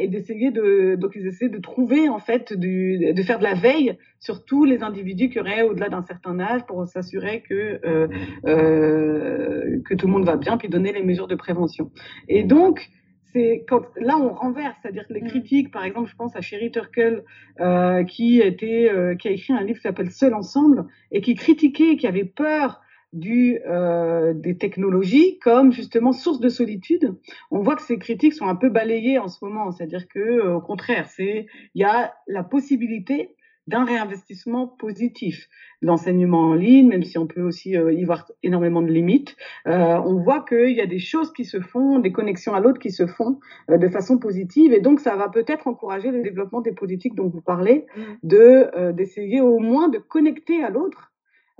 Speaker 10: et d'essayer de, donc ils essaient de trouver, en fait, du, de faire de la veille sur tous les individus qui auraient au-delà d'un certain âge pour s'assurer que, euh, euh, que tout le monde va bien, puis donner les mesures de prévention. Et donc, c'est quand là on renverse, c'est-à-dire que les mm. critiques, par exemple, je pense à Sherry Turkle euh, qui était, euh, qui a écrit un livre qui s'appelle Seul ensemble et qui critiquait, qui avait peur du, euh, des technologies comme justement source de solitude. On voit que ces critiques sont un peu balayées en ce moment, c'est-à-dire que euh, au contraire, c'est il y a la possibilité d'un réinvestissement positif. L'enseignement en ligne, même si on peut aussi euh, y voir énormément de limites, euh, on voit qu'il y a des choses qui se font, des connexions à l'autre qui se font euh, de façon positive, et donc ça va peut-être encourager le développement des politiques dont vous parlez, mmh. de d'essayer au moins de connecter à l'autre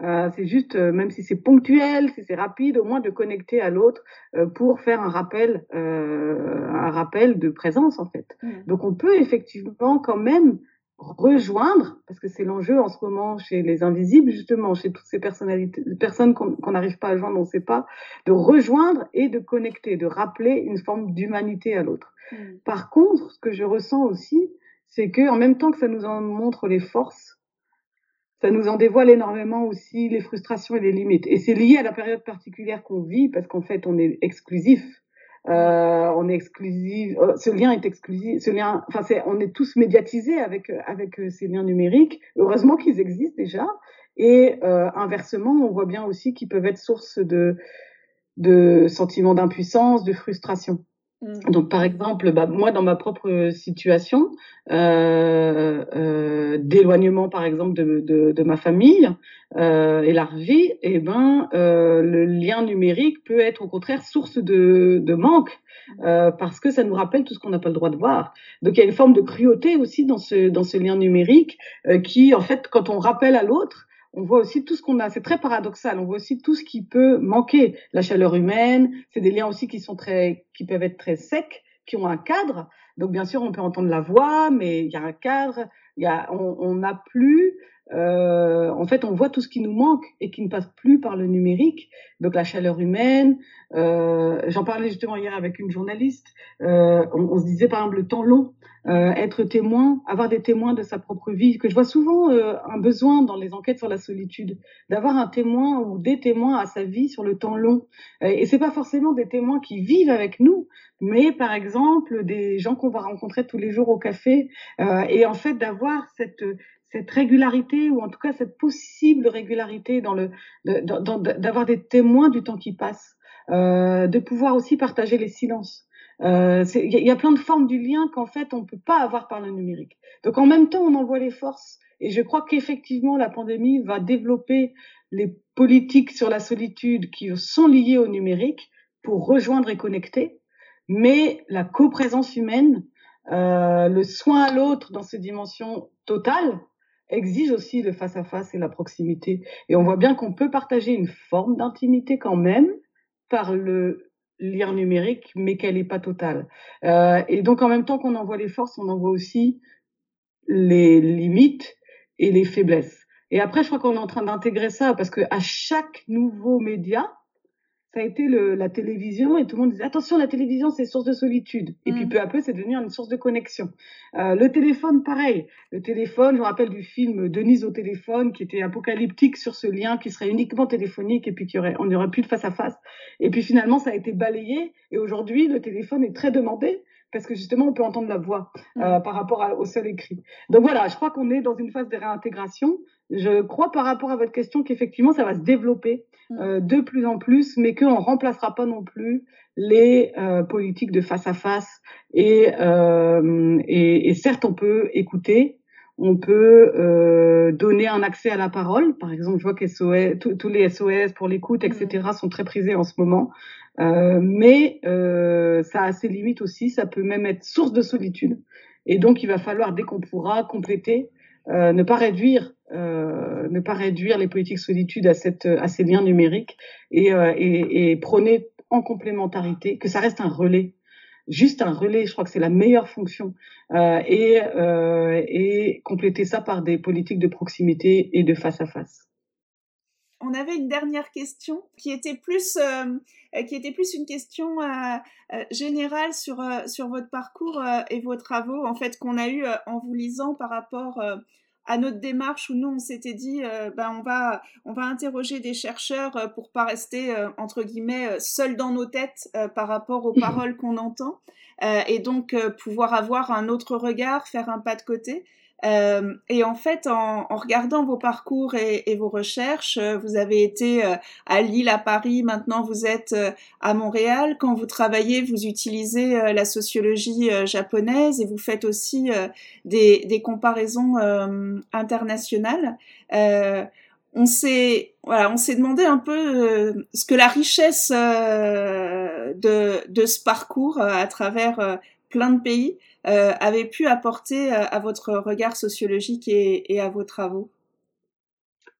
Speaker 10: euh, c'est juste, euh, même si c'est ponctuel, si c'est rapide, au moins de connecter à l'autre euh, pour faire un rappel, un rappel de présence en fait. Mmh. Donc on peut effectivement quand même rejoindre, parce que c'est l'enjeu en ce moment chez les invisibles, justement, chez toutes ces personnalités, personnes qu'on n'arrive pas à joindre, on ne sait pas, de rejoindre et de connecter, de rappeler une forme d'humanité à l'autre. Mmh. Par contre, ce que je ressens aussi, c'est que en même temps que ça nous en montre les forces, ça nous en dévoile énormément aussi les frustrations et les limites. Et c'est lié à la période particulière qu'on vit, parce qu'en fait, on est exclusif euh, on est exclusif, euh, ce lien est exclusif, ce lien, enfin c'est, on est tous médiatisés avec avec euh, ces liens numériques. Heureusement qu'ils existent déjà. Et euh, inversement, on voit bien aussi qu'ils peuvent être source de de sentiments d'impuissance, de frustration. Mmh. Donc, par exemple, bah, moi, dans ma propre situation euh, euh, d'éloignement, par exemple, de, de, de ma famille euh, élargie, et eh ben, euh, le lien numérique peut être au contraire source de, de manque mmh. euh, parce que ça nous rappelle tout ce qu'on n'a pas le droit de voir. Donc, il y a une forme de cruauté aussi dans ce dans ce lien numérique euh, qui, en fait, quand on rappelle à l'autre, on voit aussi tout ce qu'on a. C'est très paradoxal. On voit aussi tout ce qui peut manquer. La chaleur humaine, c'est des liens aussi qui sont très, qui peuvent être très secs, qui ont un cadre. Donc bien sûr, on peut entendre la voix, mais il y a un cadre. Il y a, on n'a plus. Euh, en fait, on voit tout ce qui nous manque et qui ne passe plus par le numérique. Donc la chaleur humaine. Euh, J'en parlais justement hier avec une journaliste. Euh, on, on, se disait par exemple le temps long euh, être témoin, avoir des témoins de sa propre vie, que je vois souvent euh, un besoin dans les enquêtes sur la solitude, d'avoir un témoin ou des témoins à sa vie sur le temps long. Euh, et c'est pas forcément des témoins qui vivent avec nous, mais par exemple des gens qu'on va rencontrer tous les jours au café, et en fait d'avoir cette cette régularité ou en tout cas cette possible régularité dans le d'avoir des témoins du temps qui passe, euh, de pouvoir aussi partager les silences. Il euh, y, y, a plein de formes du lien qu'en fait on ne peut pas avoir par le numérique. Donc en même temps on envoie les forces et je crois qu'effectivement la pandémie va développer les politiques sur la solitude qui sont liées au numérique pour rejoindre et connecter, mais la coprésence humaine euh, le soin à l'autre dans ses dimensions totales exige aussi le face-à-face et la proximité. Et on voit bien qu'on peut partager une forme d'intimité quand même par le lien numérique, mais qu'elle n'est pas totale. Euh, et donc en même temps qu'on envoie les forces, on envoie aussi les limites et les faiblesses. Et après, je crois qu'on est en train d'intégrer ça parce que à chaque nouveau média, ça a été le, la télévision et tout le monde disait attention la télévision c'est source de solitude. Et puis mm. peu à peu c'est devenu une source de connexion. Euh, le téléphone pareil. Le téléphone je me rappelle du film Denise au téléphone qui était apocalyptique sur ce lien qui serait uniquement téléphonique et puis qui aurait on n'y aurait plus de face à face. Et puis finalement ça a été balayé. Et aujourd'hui le téléphone est très demandé parce que justement on peut entendre la voix euh, mm. par rapport au seul écrit. Donc voilà je crois qu'on est dans une phase de réintégration je crois par rapport à votre question qu'effectivement ça va se développer mm. euh, de plus en plus, mais qu'on ne remplacera pas non plus les euh, politiques de face à face. Et, euh, et, et, certes, on peut écouter, on peut donner un accès à la parole. Par exemple, je vois que tous les SOS pour l'écoute, etc., mm. sont très prisés en ce moment. Mais ça a ses limites aussi. Ça peut même être source de solitude. Et donc, il va falloir, dès qu'on pourra, compléter ne pas réduire euh, ne pas réduire les politiques solitude à cette à ces liens numériques et, euh, et, prôner en complémentarité que ça reste un relais juste un relais je crois que c'est la meilleure fonction euh, et et compléter ça par des politiques de proximité et de face à face.
Speaker 11: On avait une dernière question qui était plus, qui était plus une question générale sur, sur votre parcours et vos travaux, en fait, qu'on a eu en vous lisant par rapport à notre démarche où nous on s'était dit ben on va on va interroger des chercheurs pour pas rester entre guillemets seuls dans nos têtes par rapport aux paroles qu'on entend et donc pouvoir avoir un autre regard faire un pas de côté euh, et en fait, en, en, regardant vos parcours et, vos recherches, euh, vous avez été euh, à Lille, à Paris, maintenant vous êtes à Montréal. Quand vous travaillez, vous utilisez la sociologie japonaise et vous faites aussi des, des, comparaisons internationales. on s'est voilà, on s'est demandé un peu ce que la richesse de, de ce parcours à travers plein de pays euh, avait pu apporter euh, à votre regard sociologique et, et à vos travaux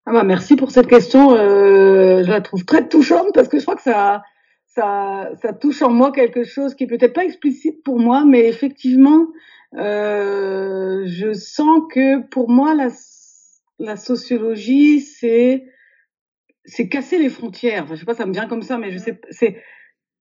Speaker 10: ah bah merci pour cette question. Euh, je la trouve très touchante parce que je crois que ça, ça, ça touche en moi quelque chose qui est peut-être pas explicite pour moi, mais effectivement, euh, je sens que pour moi, la, la sociologie, c'est c'est casser les frontières. Enfin, je sais pas, ça me vient comme ça, mais je sais, c'est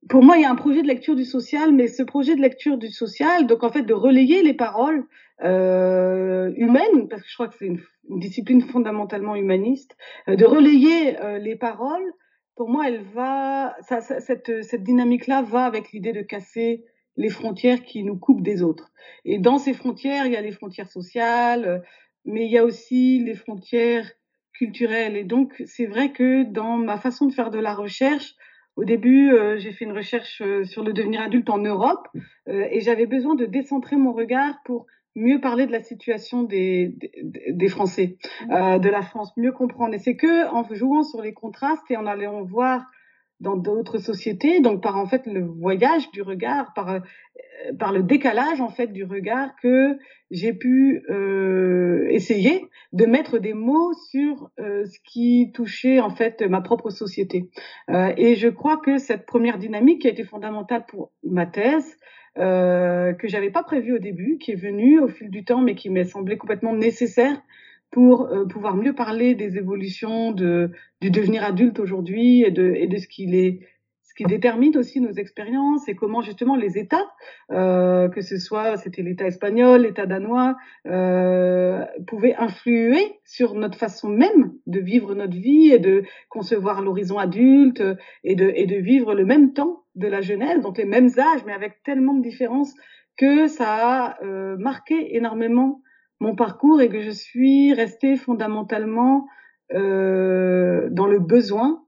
Speaker 10: pour moi, il y a un projet de lecture du social, mais ce projet de lecture du social, donc en fait de relayer les paroles euh, humaines, parce que je crois que c'est une, discipline fondamentalement humaniste, euh, de relayer euh, les paroles, pour moi, elle va, ça, ça, cette, cette dynamique-là va avec l'idée de casser les frontières qui nous coupent des autres. Et dans ces frontières, il y a les frontières sociales, mais il y a aussi les frontières culturelles. Et donc, c'est vrai que dans ma façon de faire de la recherche, au début, euh, j'ai fait une recherche euh, sur le devenir adulte en Europe euh, et j'avais besoin de décentrer mon regard pour mieux parler de la situation des, des, des Français, mmh. de la France, mieux comprendre. Et c'est que en jouant sur les contrastes et en allant voir dans d'autres sociétés, donc par en fait le voyage du regard, par par le décalage en fait du regard que j'ai pu euh, essayer de mettre des mots sur euh, ce qui touchait en fait ma propre société. Euh, et je crois que cette première dynamique qui a été fondamentale pour ma thèse, euh, que j'avais pas prévue au début, qui est venue au fil du temps, mais qui m'est semblé complètement nécessaire pour euh, pouvoir mieux parler des évolutions de, du devenir adulte aujourd'hui et de, et de ce qu'il est qui détermine aussi nos expériences et comment justement les États, euh, que ce soit c'était l'État espagnol, l'État danois, euh, pouvaient influer sur notre façon même de vivre notre vie et de concevoir l'horizon adulte et de, et de vivre le même temps de la jeunesse, donc les mêmes âges, mais avec tellement de différences que ça a euh, marqué énormément mon parcours et que je suis restée fondamentalement euh, dans le besoin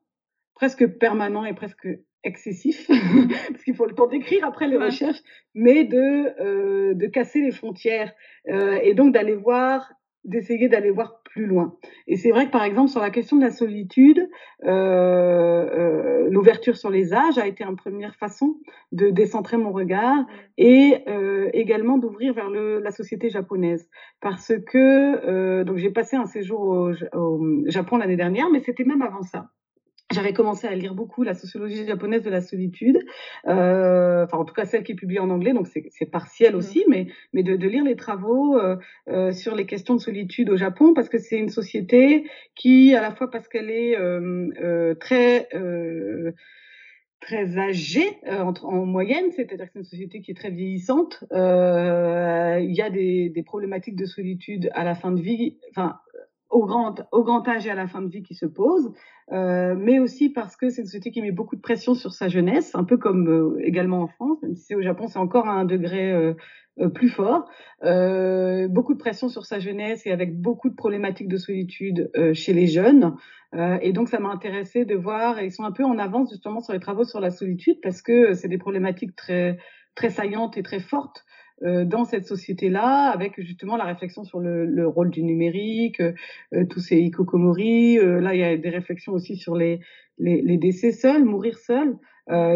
Speaker 10: presque permanent et presque excessif, parce qu'il faut le temps d'écrire après les recherches, mais de, euh, de casser les frontières euh, et donc d'aller voir d'essayer d'aller voir plus loin. Et c'est vrai que par exemple sur la question de la solitude, euh, euh, l'ouverture sur les âges a été une première façon de décentrer mon regard et euh, également d'ouvrir vers le, la société japonaise. Parce que donc j'ai passé un séjour au, au Japon l'année dernière, mais c'était même avant ça j'avais commencé à lire beaucoup la sociologie japonaise de la solitude, euh, enfin en tout cas celle qui est publiée en anglais, donc c'est partiel aussi, mmh. mais, mais de, de, lire les travaux euh, euh, sur les questions de solitude au Japon, parce que c'est une société qui, à la fois parce qu'elle est très très âgée en, en, moyenne, c'est-à-dire que c'est une société qui est très vieillissante. Euh, il y a des, des, problématiques de solitude à la fin de vie, enfin au grand, au grand âge et à la fin de vie qui se posent, euh, mais aussi parce que c'est une société qui met beaucoup de pression sur sa jeunesse, un peu comme euh, également en France, même si au Japon, c'est encore à un degré euh, plus fort. Beaucoup de pression sur sa jeunesse et avec beaucoup de problématiques de solitude chez les jeunes. et donc, ça m'a intéressé de voir, ils sont un peu en avance justement sur les travaux sur la solitude, parce que c'est des problématiques très, très saillantes et très fortes dans cette société-là, avec justement la réflexion sur le, le rôle du numérique, euh, euh tous ces ikokomori. Euh, là, il y a des réflexions aussi sur les, les, les décès seuls, mourir seul,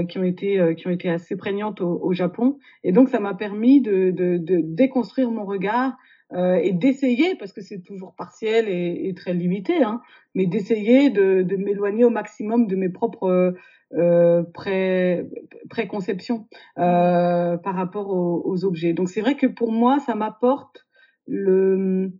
Speaker 10: qui ont été qui ont été assez prégnantes au, au Japon. Et donc, ça m'a permis de, de, de, déconstruire mon regard et d'essayer, parce que c'est toujours partiel et, et très limité, hein, mais d'essayer de, de m'éloigner au maximum de mes propres euh, pré, préconception euh, par rapport aux, aux objets. Donc c'est vrai que pour moi, ça m'apporte le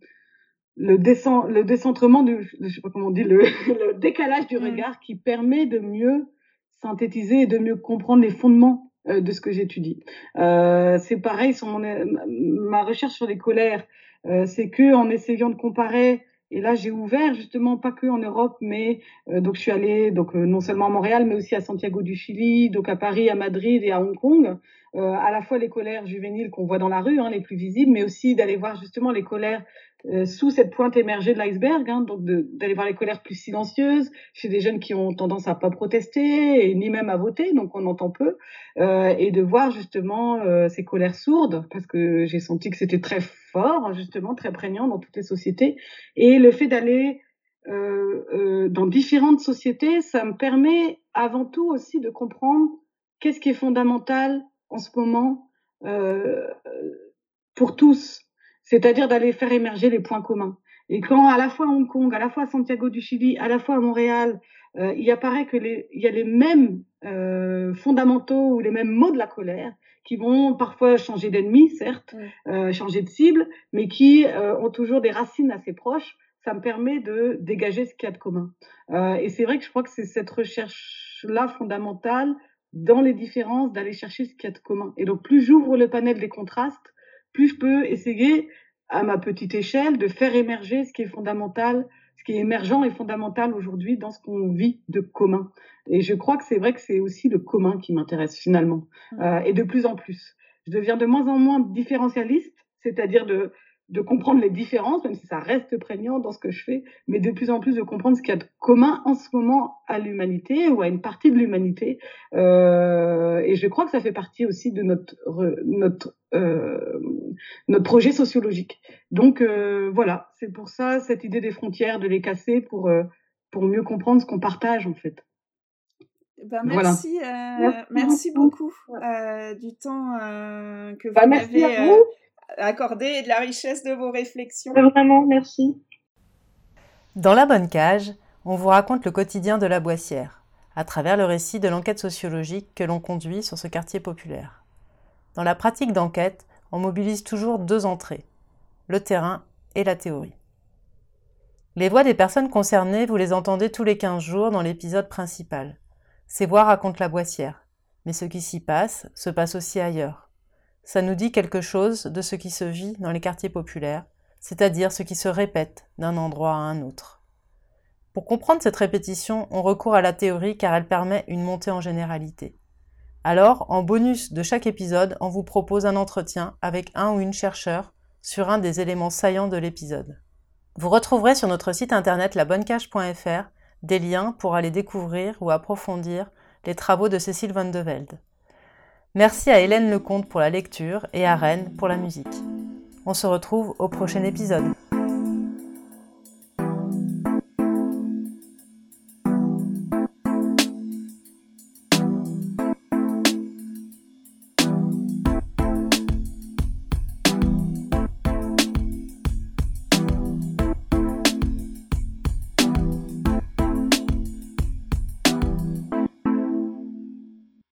Speaker 10: le, décentrement du, je sais pas comment on dit, le, le décalage du mmh. regard qui permet de mieux synthétiser et de mieux comprendre les fondements euh, de ce que j'étudie. Euh, c'est pareil sur ma recherche sur les colères. Euh, c'est que en essayant de comparer et là, j'ai ouvert justement pas que en Europe, mais euh, donc je suis allée donc euh, non seulement à Montréal, mais aussi à Santiago du Chili, donc à Paris, à Madrid et à Hong Kong. Euh, à la fois les colères juvéniles qu'on voit dans la rue, hein, les plus visibles, mais aussi d'aller voir justement les colères euh, sous cette pointe émergée de l'iceberg, hein, donc d'aller voir les colères plus silencieuses chez des jeunes qui ont tendance à pas protester et ni même à voter, donc on entend peu, euh, et de voir justement euh, ces colères sourdes, parce que j'ai senti que c'était très fort, justement très prégnant dans toutes les sociétés, et le fait d'aller euh, euh, dans différentes sociétés, ça me permet avant tout aussi de comprendre qu'est-ce qui est fondamental en ce moment euh, pour tous, c'est-à-dire d'aller faire émerger les points communs. Et quand à la fois à Hong Kong, à la fois à Santiago du Chili, à la fois à Montréal, euh, il apparaît que les, il y a les mêmes euh, fondamentaux ou les mêmes mots de la colère qui vont parfois changer d'ennemi, certes, euh, changer de cible, mais qui euh, ont toujours des racines assez proches. Ça me permet de dégager ce qu'il y a de commun. Euh, et c'est vrai que je crois que c'est cette recherche-là fondamentale dans les différences, d'aller chercher ce qu'il y a de commun. Et donc, plus j'ouvre le panel des contrastes, plus je peux essayer, à ma petite échelle, de faire émerger ce qui est fondamental, ce qui est émergent et fondamental aujourd'hui dans ce qu'on vit de commun. Et je crois que c'est vrai que c'est aussi le commun qui m'intéresse finalement, mmh. euh, et de plus en plus. Je deviens de moins en moins différentialiste, c'est-à-dire de de comprendre les différences, même si ça reste prégnant dans ce que je fais, mais de plus en plus de comprendre ce qu'il y a de commun en ce moment à l'humanité ou à une partie de l'humanité. Euh, et je crois que ça fait partie aussi de notre notre euh, notre projet sociologique. Donc euh, voilà, c'est pour ça cette idée des frontières, de les casser pour euh, pour mieux comprendre ce qu'on partage en fait.
Speaker 11: Ben, merci, voilà. Euh, merci, merci, beaucoup euh, du temps euh, que bah, vous bah, avez accordé et de la richesse de vos réflexions.
Speaker 10: Vraiment, merci.
Speaker 8: Dans La Bonne Cage, on vous raconte le quotidien de la Boissière, à travers le récit de l'enquête sociologique que l'on conduit sur ce quartier populaire. Dans la pratique d'enquête, on mobilise toujours deux entrées, le terrain et la théorie. Les voix des personnes concernées, vous les entendez tous les 15 jours dans l'épisode principal. Ces voix racontent la Boissière, mais ce qui s'y passe se passe aussi ailleurs ça nous dit quelque chose de ce qui se vit dans les quartiers populaires, c'est-à-dire ce qui se répète d'un endroit à un autre. Pour comprendre cette répétition, on recourt à la théorie car elle permet une montée en généralité. Alors, en bonus de chaque épisode, on vous propose un entretien avec un ou une chercheur sur un des éléments saillants de l'épisode. Vous retrouverez sur notre site internet labonnecage.fr des liens pour aller découvrir ou approfondir les travaux de Cécile Van de Velde. Merci à Hélène Lecomte pour la lecture et à Rennes pour la musique. On se retrouve au prochain épisode.